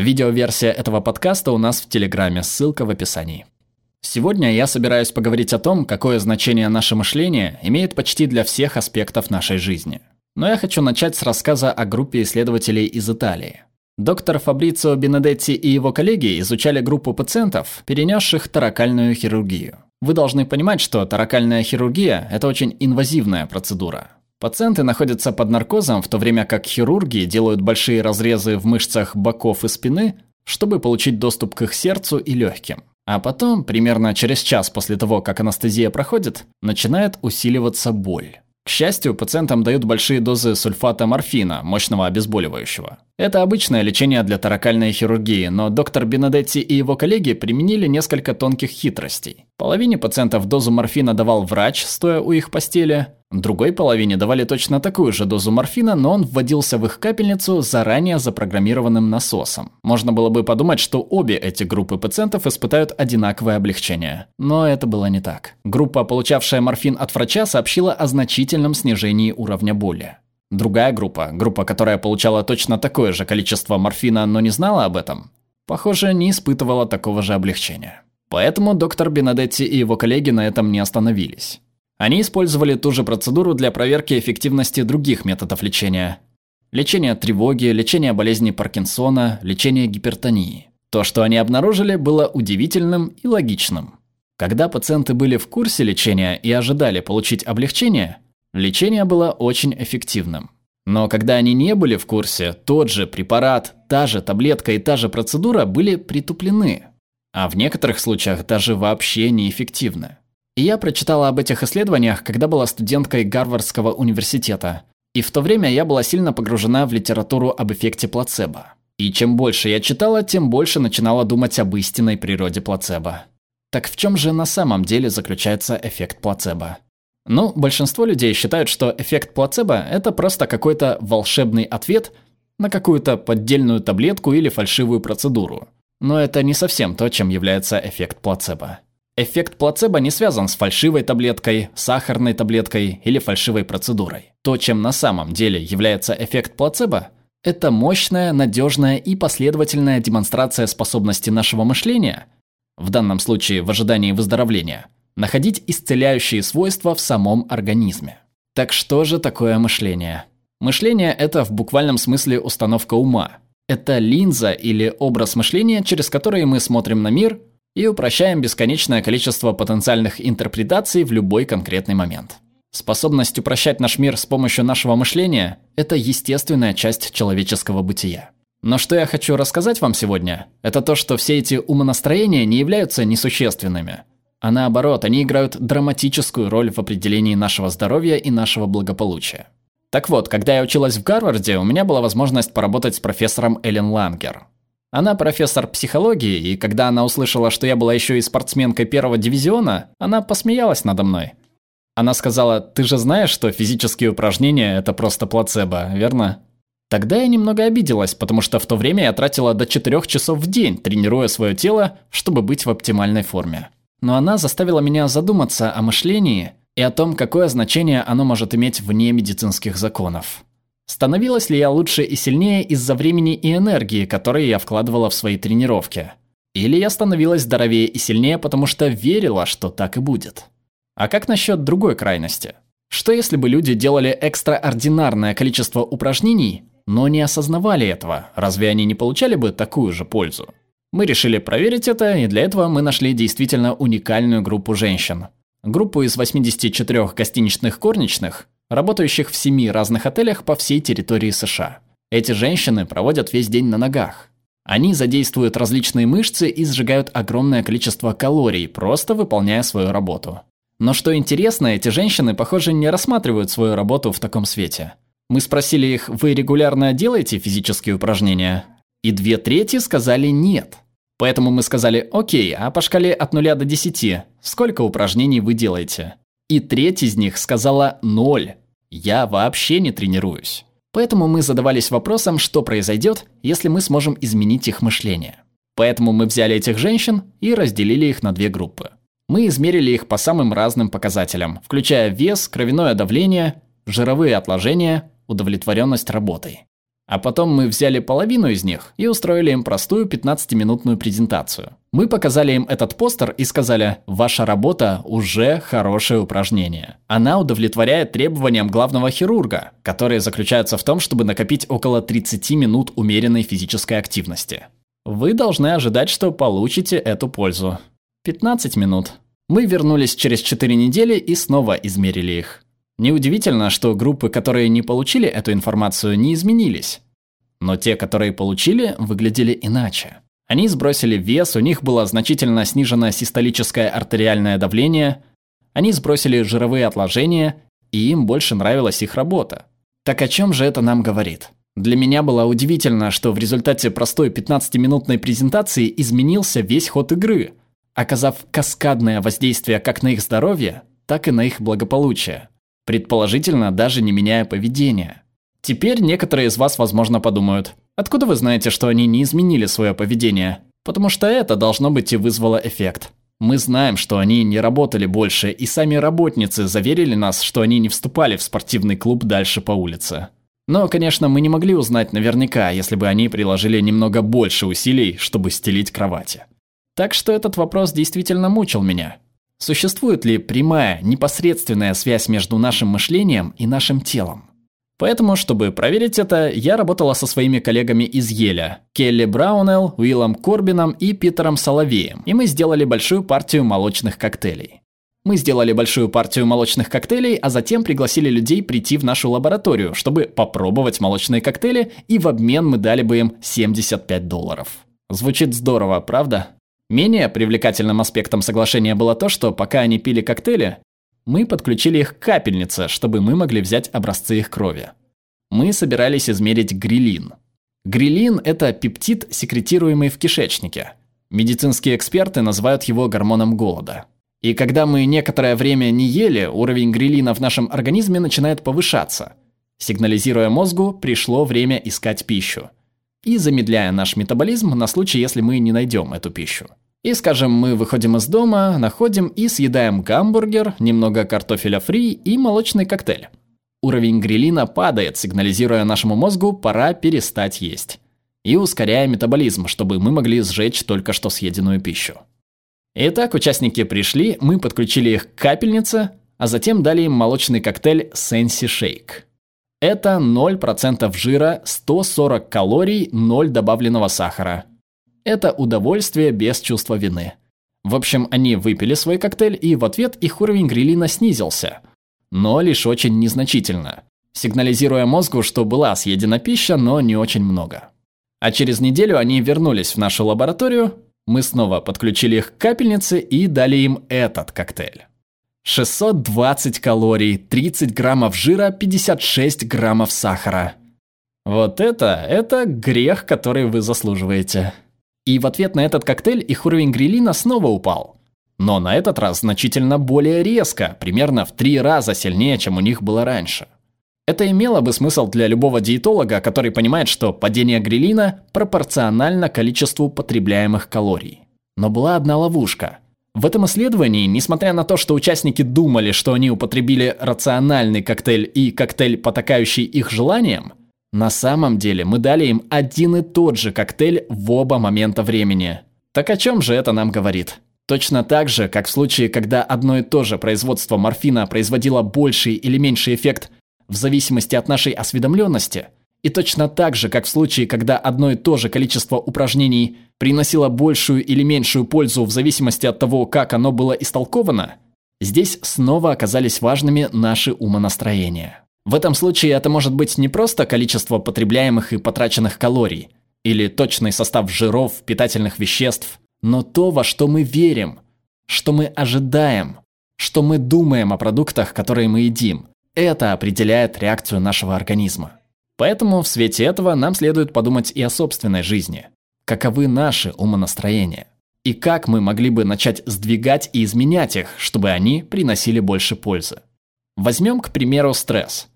Видеоверсия этого подкаста у нас в Телеграме, ссылка в описании. Сегодня я собираюсь поговорить о том, какое значение наше мышление имеет почти для всех аспектов нашей жизни. Но я хочу начать с рассказа о группе исследователей из Италии. Доктор Фабрицио Бенедетти и его коллеги изучали группу пациентов, перенесших таракальную хирургию. Вы должны понимать, что таракальная хирургия – это очень инвазивная процедура. Пациенты находятся под наркозом, в то время как хирурги делают большие разрезы в мышцах боков и спины, чтобы получить доступ к их сердцу и легким. А потом, примерно через час после того, как анестезия проходит, начинает усиливаться боль. К счастью, пациентам дают большие дозы сульфата морфина, мощного обезболивающего. Это обычное лечение для таракальной хирургии, но доктор Бенедетти и его коллеги применили несколько тонких хитростей. Половине пациентов дозу морфина давал врач, стоя у их постели, Другой половине давали точно такую же дозу морфина, но он вводился в их капельницу заранее запрограммированным насосом. Можно было бы подумать, что обе эти группы пациентов испытают одинаковое облегчение. Но это было не так. Группа, получавшая морфин от врача, сообщила о значительном снижении уровня боли. Другая группа, группа, которая получала точно такое же количество морфина, но не знала об этом, похоже, не испытывала такого же облегчения. Поэтому доктор Бенедетти и его коллеги на этом не остановились. Они использовали ту же процедуру для проверки эффективности других методов лечения. Лечение тревоги, лечение болезни Паркинсона, лечение гипертонии. То, что они обнаружили, было удивительным и логичным. Когда пациенты были в курсе лечения и ожидали получить облегчение, лечение было очень эффективным. Но когда они не были в курсе, тот же препарат, та же таблетка и та же процедура были притуплены, а в некоторых случаях даже вообще неэффективны. Я прочитала об этих исследованиях, когда была студенткой Гарвардского университета. И в то время я была сильно погружена в литературу об эффекте плацебо. И чем больше я читала, тем больше начинала думать об истинной природе плацебо. Так в чем же на самом деле заключается эффект плацебо? Ну, большинство людей считают, что эффект плацебо – это просто какой-то волшебный ответ на какую-то поддельную таблетку или фальшивую процедуру. Но это не совсем то, чем является эффект плацебо. Эффект плацебо не связан с фальшивой таблеткой, сахарной таблеткой или фальшивой процедурой. То, чем на самом деле является эффект плацебо, это мощная, надежная и последовательная демонстрация способности нашего мышления, в данном случае в ожидании выздоровления, находить исцеляющие свойства в самом организме. Так что же такое мышление? Мышление – это в буквальном смысле установка ума. Это линза или образ мышления, через который мы смотрим на мир и упрощаем бесконечное количество потенциальных интерпретаций в любой конкретный момент. Способность упрощать наш мир с помощью нашего мышления – это естественная часть человеческого бытия. Но что я хочу рассказать вам сегодня, это то, что все эти умонастроения не являются несущественными. А наоборот, они играют драматическую роль в определении нашего здоровья и нашего благополучия. Так вот, когда я училась в Гарварде, у меня была возможность поработать с профессором Эллен Лангер. Она профессор психологии, и когда она услышала, что я была еще и спортсменкой первого дивизиона, она посмеялась надо мной. Она сказала, ты же знаешь, что физические упражнения – это просто плацебо, верно? Тогда я немного обиделась, потому что в то время я тратила до 4 часов в день, тренируя свое тело, чтобы быть в оптимальной форме. Но она заставила меня задуматься о мышлении и о том, какое значение оно может иметь вне медицинских законов. Становилась ли я лучше и сильнее из-за времени и энергии, которые я вкладывала в свои тренировки? Или я становилась здоровее и сильнее, потому что верила, что так и будет? А как насчет другой крайности? Что если бы люди делали экстраординарное количество упражнений, но не осознавали этого? Разве они не получали бы такую же пользу? Мы решили проверить это, и для этого мы нашли действительно уникальную группу женщин. Группу из 84 гостиничных горничных, работающих в семи разных отелях по всей территории США. Эти женщины проводят весь день на ногах. Они задействуют различные мышцы и сжигают огромное количество калорий, просто выполняя свою работу. Но что интересно, эти женщины, похоже, не рассматривают свою работу в таком свете. Мы спросили их, вы регулярно делаете физические упражнения? И две трети сказали нет. Поэтому мы сказали, окей, а по шкале от 0 до 10, сколько упражнений вы делаете? И треть из них сказала ноль. Я вообще не тренируюсь. Поэтому мы задавались вопросом, что произойдет, если мы сможем изменить их мышление. Поэтому мы взяли этих женщин и разделили их на две группы. Мы измерили их по самым разным показателям, включая вес, кровяное давление, жировые отложения, удовлетворенность работой. А потом мы взяли половину из них и устроили им простую 15-минутную презентацию. Мы показали им этот постер и сказали, ваша работа уже хорошее упражнение. Она удовлетворяет требованиям главного хирурга, которые заключаются в том, чтобы накопить около 30 минут умеренной физической активности. Вы должны ожидать, что получите эту пользу. 15 минут. Мы вернулись через 4 недели и снова измерили их. Неудивительно, что группы, которые не получили эту информацию, не изменились. Но те, которые получили, выглядели иначе. Они сбросили вес, у них было значительно снижено систолическое артериальное давление, они сбросили жировые отложения, и им больше нравилась их работа. Так о чем же это нам говорит? Для меня было удивительно, что в результате простой 15-минутной презентации изменился весь ход игры, оказав каскадное воздействие как на их здоровье, так и на их благополучие предположительно даже не меняя поведения. Теперь некоторые из вас, возможно, подумают, откуда вы знаете, что они не изменили свое поведение? Потому что это, должно быть, и вызвало эффект. Мы знаем, что они не работали больше, и сами работницы заверили нас, что они не вступали в спортивный клуб дальше по улице. Но, конечно, мы не могли узнать наверняка, если бы они приложили немного больше усилий, чтобы стелить кровати. Так что этот вопрос действительно мучил меня. Существует ли прямая, непосредственная связь между нашим мышлением и нашим телом? Поэтому, чтобы проверить это, я работала со своими коллегами из Еля, Келли Браунелл, Уиллом Корбином и Питером Соловеем, и мы сделали большую партию молочных коктейлей. Мы сделали большую партию молочных коктейлей, а затем пригласили людей прийти в нашу лабораторию, чтобы попробовать молочные коктейли, и в обмен мы дали бы им 75 долларов. Звучит здорово, правда? Менее привлекательным аспектом соглашения было то, что пока они пили коктейли, мы подключили их к капельнице, чтобы мы могли взять образцы их крови. Мы собирались измерить грилин. Грилин – это пептид, секретируемый в кишечнике. Медицинские эксперты называют его гормоном голода. И когда мы некоторое время не ели, уровень грилина в нашем организме начинает повышаться, сигнализируя мозгу «пришло время искать пищу» и замедляя наш метаболизм на случай, если мы не найдем эту пищу. И, скажем, мы выходим из дома, находим и съедаем гамбургер, немного картофеля фри и молочный коктейль. Уровень грилина падает, сигнализируя нашему мозгу «пора перестать есть». И ускоряя метаболизм, чтобы мы могли сжечь только что съеденную пищу. Итак, участники пришли, мы подключили их к капельнице, а затем дали им молочный коктейль Sensi Shake. Это 0% жира, 140 калорий, 0 добавленного сахара. Это удовольствие без чувства вины. В общем, они выпили свой коктейль, и в ответ их уровень грилина снизился. Но лишь очень незначительно, сигнализируя мозгу, что была съедена пища, но не очень много. А через неделю они вернулись в нашу лабораторию, мы снова подключили их к капельнице и дали им этот коктейль. 620 калорий, 30 граммов жира, 56 граммов сахара. Вот это, это грех, который вы заслуживаете. И в ответ на этот коктейль их уровень грилина снова упал. Но на этот раз значительно более резко, примерно в три раза сильнее, чем у них было раньше. Это имело бы смысл для любого диетолога, который понимает, что падение грилина пропорционально количеству потребляемых калорий. Но была одна ловушка – в этом исследовании, несмотря на то, что участники думали, что они употребили рациональный коктейль и коктейль, потакающий их желаниям, на самом деле мы дали им один и тот же коктейль в оба момента времени. Так о чем же это нам говорит? Точно так же, как в случае, когда одно и то же производство морфина производило больший или меньший эффект в зависимости от нашей осведомленности – и точно так же, как в случае, когда одно и то же количество упражнений приносило большую или меньшую пользу в зависимости от того, как оно было истолковано, здесь снова оказались важными наши умонастроения. В этом случае это может быть не просто количество потребляемых и потраченных калорий, или точный состав жиров, питательных веществ, но то, во что мы верим, что мы ожидаем, что мы думаем о продуктах, которые мы едим. Это определяет реакцию нашего организма. Поэтому в свете этого нам следует подумать и о собственной жизни. Каковы наши умонастроения? И как мы могли бы начать сдвигать и изменять их, чтобы они приносили больше пользы? Возьмем, к примеру, стресс.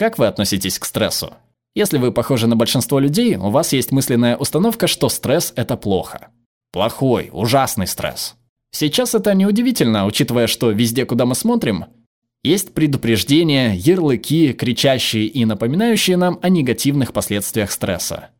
Как вы относитесь к стрессу? Если вы похожи на большинство людей, у вас есть мысленная установка, что стресс – это плохо. Плохой, ужасный стресс. Сейчас это неудивительно, учитывая, что везде, куда мы смотрим, Есть предупреждения, ярлыки, кричащие и напоминающие нам о негативных последствиях стресса.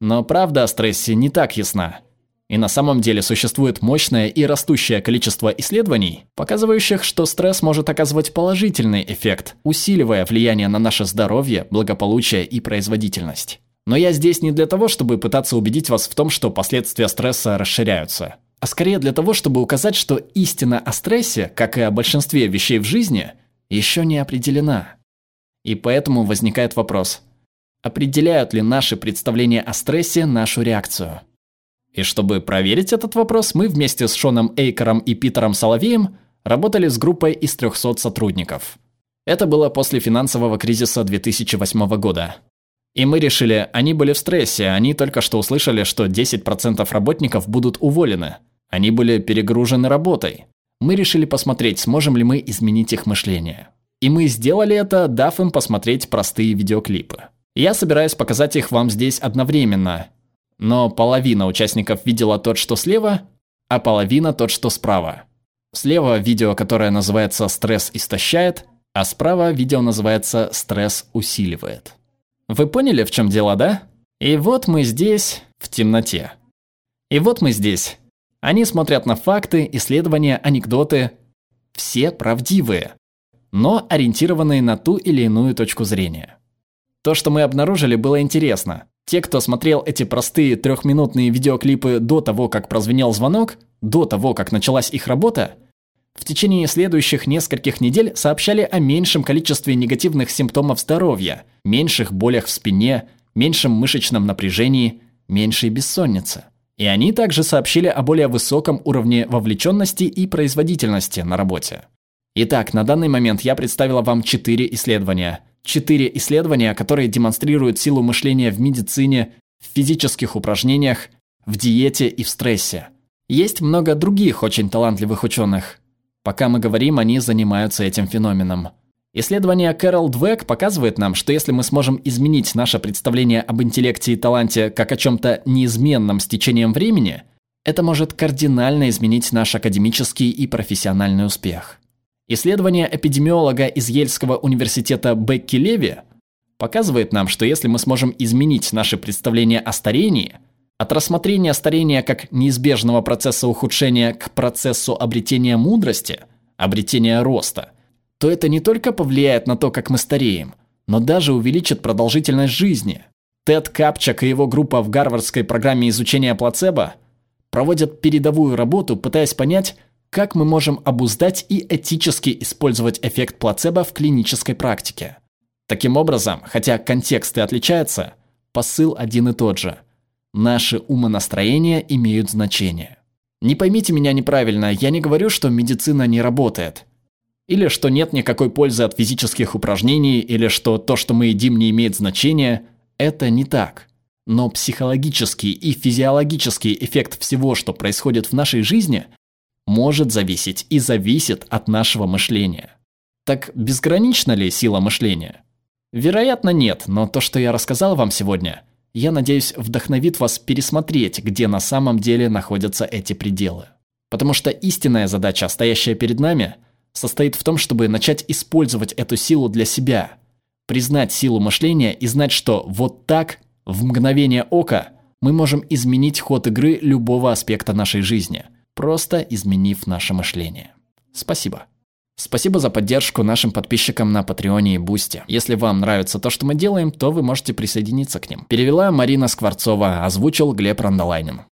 Но правда о стрессе не так ясна. И на самом деле существует мощное и растущее количество исследований, показывающих, что стресс может оказывать положительный эффект, усиливая влияние на наше здоровье, благополучие и производительность. Но я здесь не для того, чтобы пытаться убедить вас в том, что последствия стресса расширяются а скорее для того, чтобы указать, что истина о стрессе, как и о большинстве вещей в жизни, еще не определена. И поэтому возникает вопрос, определяют ли наши представления о стрессе нашу реакцию? И чтобы проверить этот вопрос, мы вместе с Шоном Эйкером и Питером Соловеем работали с группой из 300 сотрудников. Это было после финансового кризиса 2008 года. И мы решили, они были в стрессе, они только что услышали, что 10% работников будут уволены – они были перегружены работой. Мы решили посмотреть, сможем ли мы изменить их мышление. И мы сделали это, дав им посмотреть простые видеоклипы. Я собираюсь показать их вам здесь одновременно. Но половина участников видела тот, что слева, а половина тот, что справа. Слева видео, которое называется «Стресс истощает», а справа видео называется «Стресс усиливает». Вы поняли, в чем дело, да? И вот мы здесь, в темноте. И вот мы здесь, они смотрят на факты, исследования, анекдоты. Все правдивые, но ориентированные на ту или иную точку зрения. То, что мы обнаружили, было интересно. Те, кто смотрел эти простые трехминутные видеоклипы до того, как прозвенел звонок, до того, как началась их работа, в течение следующих нескольких недель сообщали о меньшем количестве негативных симптомов здоровья, меньших болях в спине, меньшем мышечном напряжении, меньшей бессоннице. И они также сообщили о более высоком уровне вовлеченности и производительности на работе. Итак, на данный момент я представила вам четыре исследования. Четыре исследования, которые демонстрируют силу мышления в медицине, в физических упражнениях, в диете и в стрессе. Есть много других очень талантливых ученых. Пока мы говорим, они занимаются этим феноменом. Исследование Кэрол Двек показывает нам, что если мы сможем изменить наше представление об интеллекте и таланте как о чем-то неизменном с течением времени, это может кардинально изменить наш академический и профессиональный успех. Исследование эпидемиолога из Ельского университета Бекки Леви показывает нам, что если мы сможем изменить наше представление о старении, от рассмотрения старения как неизбежного процесса ухудшения к процессу обретения мудрости, обретения роста – то это не только повлияет на то, как мы стареем, но даже увеличит продолжительность жизни. Тед Капчак и его группа в Гарвардской программе изучения плацебо проводят передовую работу, пытаясь понять, как мы можем обуздать и этически использовать эффект плацебо в клинической практике. Таким образом, хотя контексты отличаются, посыл один и тот же. Наши умонастроения имеют значение. Не поймите меня неправильно, я не говорю, что медицина не работает. Или что нет никакой пользы от физических упражнений, или что то, что мы едим, не имеет значения. Это не так. Но психологический и физиологический эффект всего, что происходит в нашей жизни, может зависеть и зависит от нашего мышления. Так безгранична ли сила мышления? Вероятно, нет, но то, что я рассказал вам сегодня, я надеюсь, вдохновит вас пересмотреть, где на самом деле находятся эти пределы. Потому что истинная задача, стоящая перед нами – состоит в том, чтобы начать использовать эту силу для себя, признать силу мышления и знать, что вот так, в мгновение ока, мы можем изменить ход игры любого аспекта нашей жизни, просто изменив наше мышление. Спасибо. Спасибо за поддержку нашим подписчикам на Патреоне и Бусти. Если вам нравится то, что мы делаем, то вы можете присоединиться к ним. Перевела Марина Скворцова, озвучил Глеб Рандолайнин.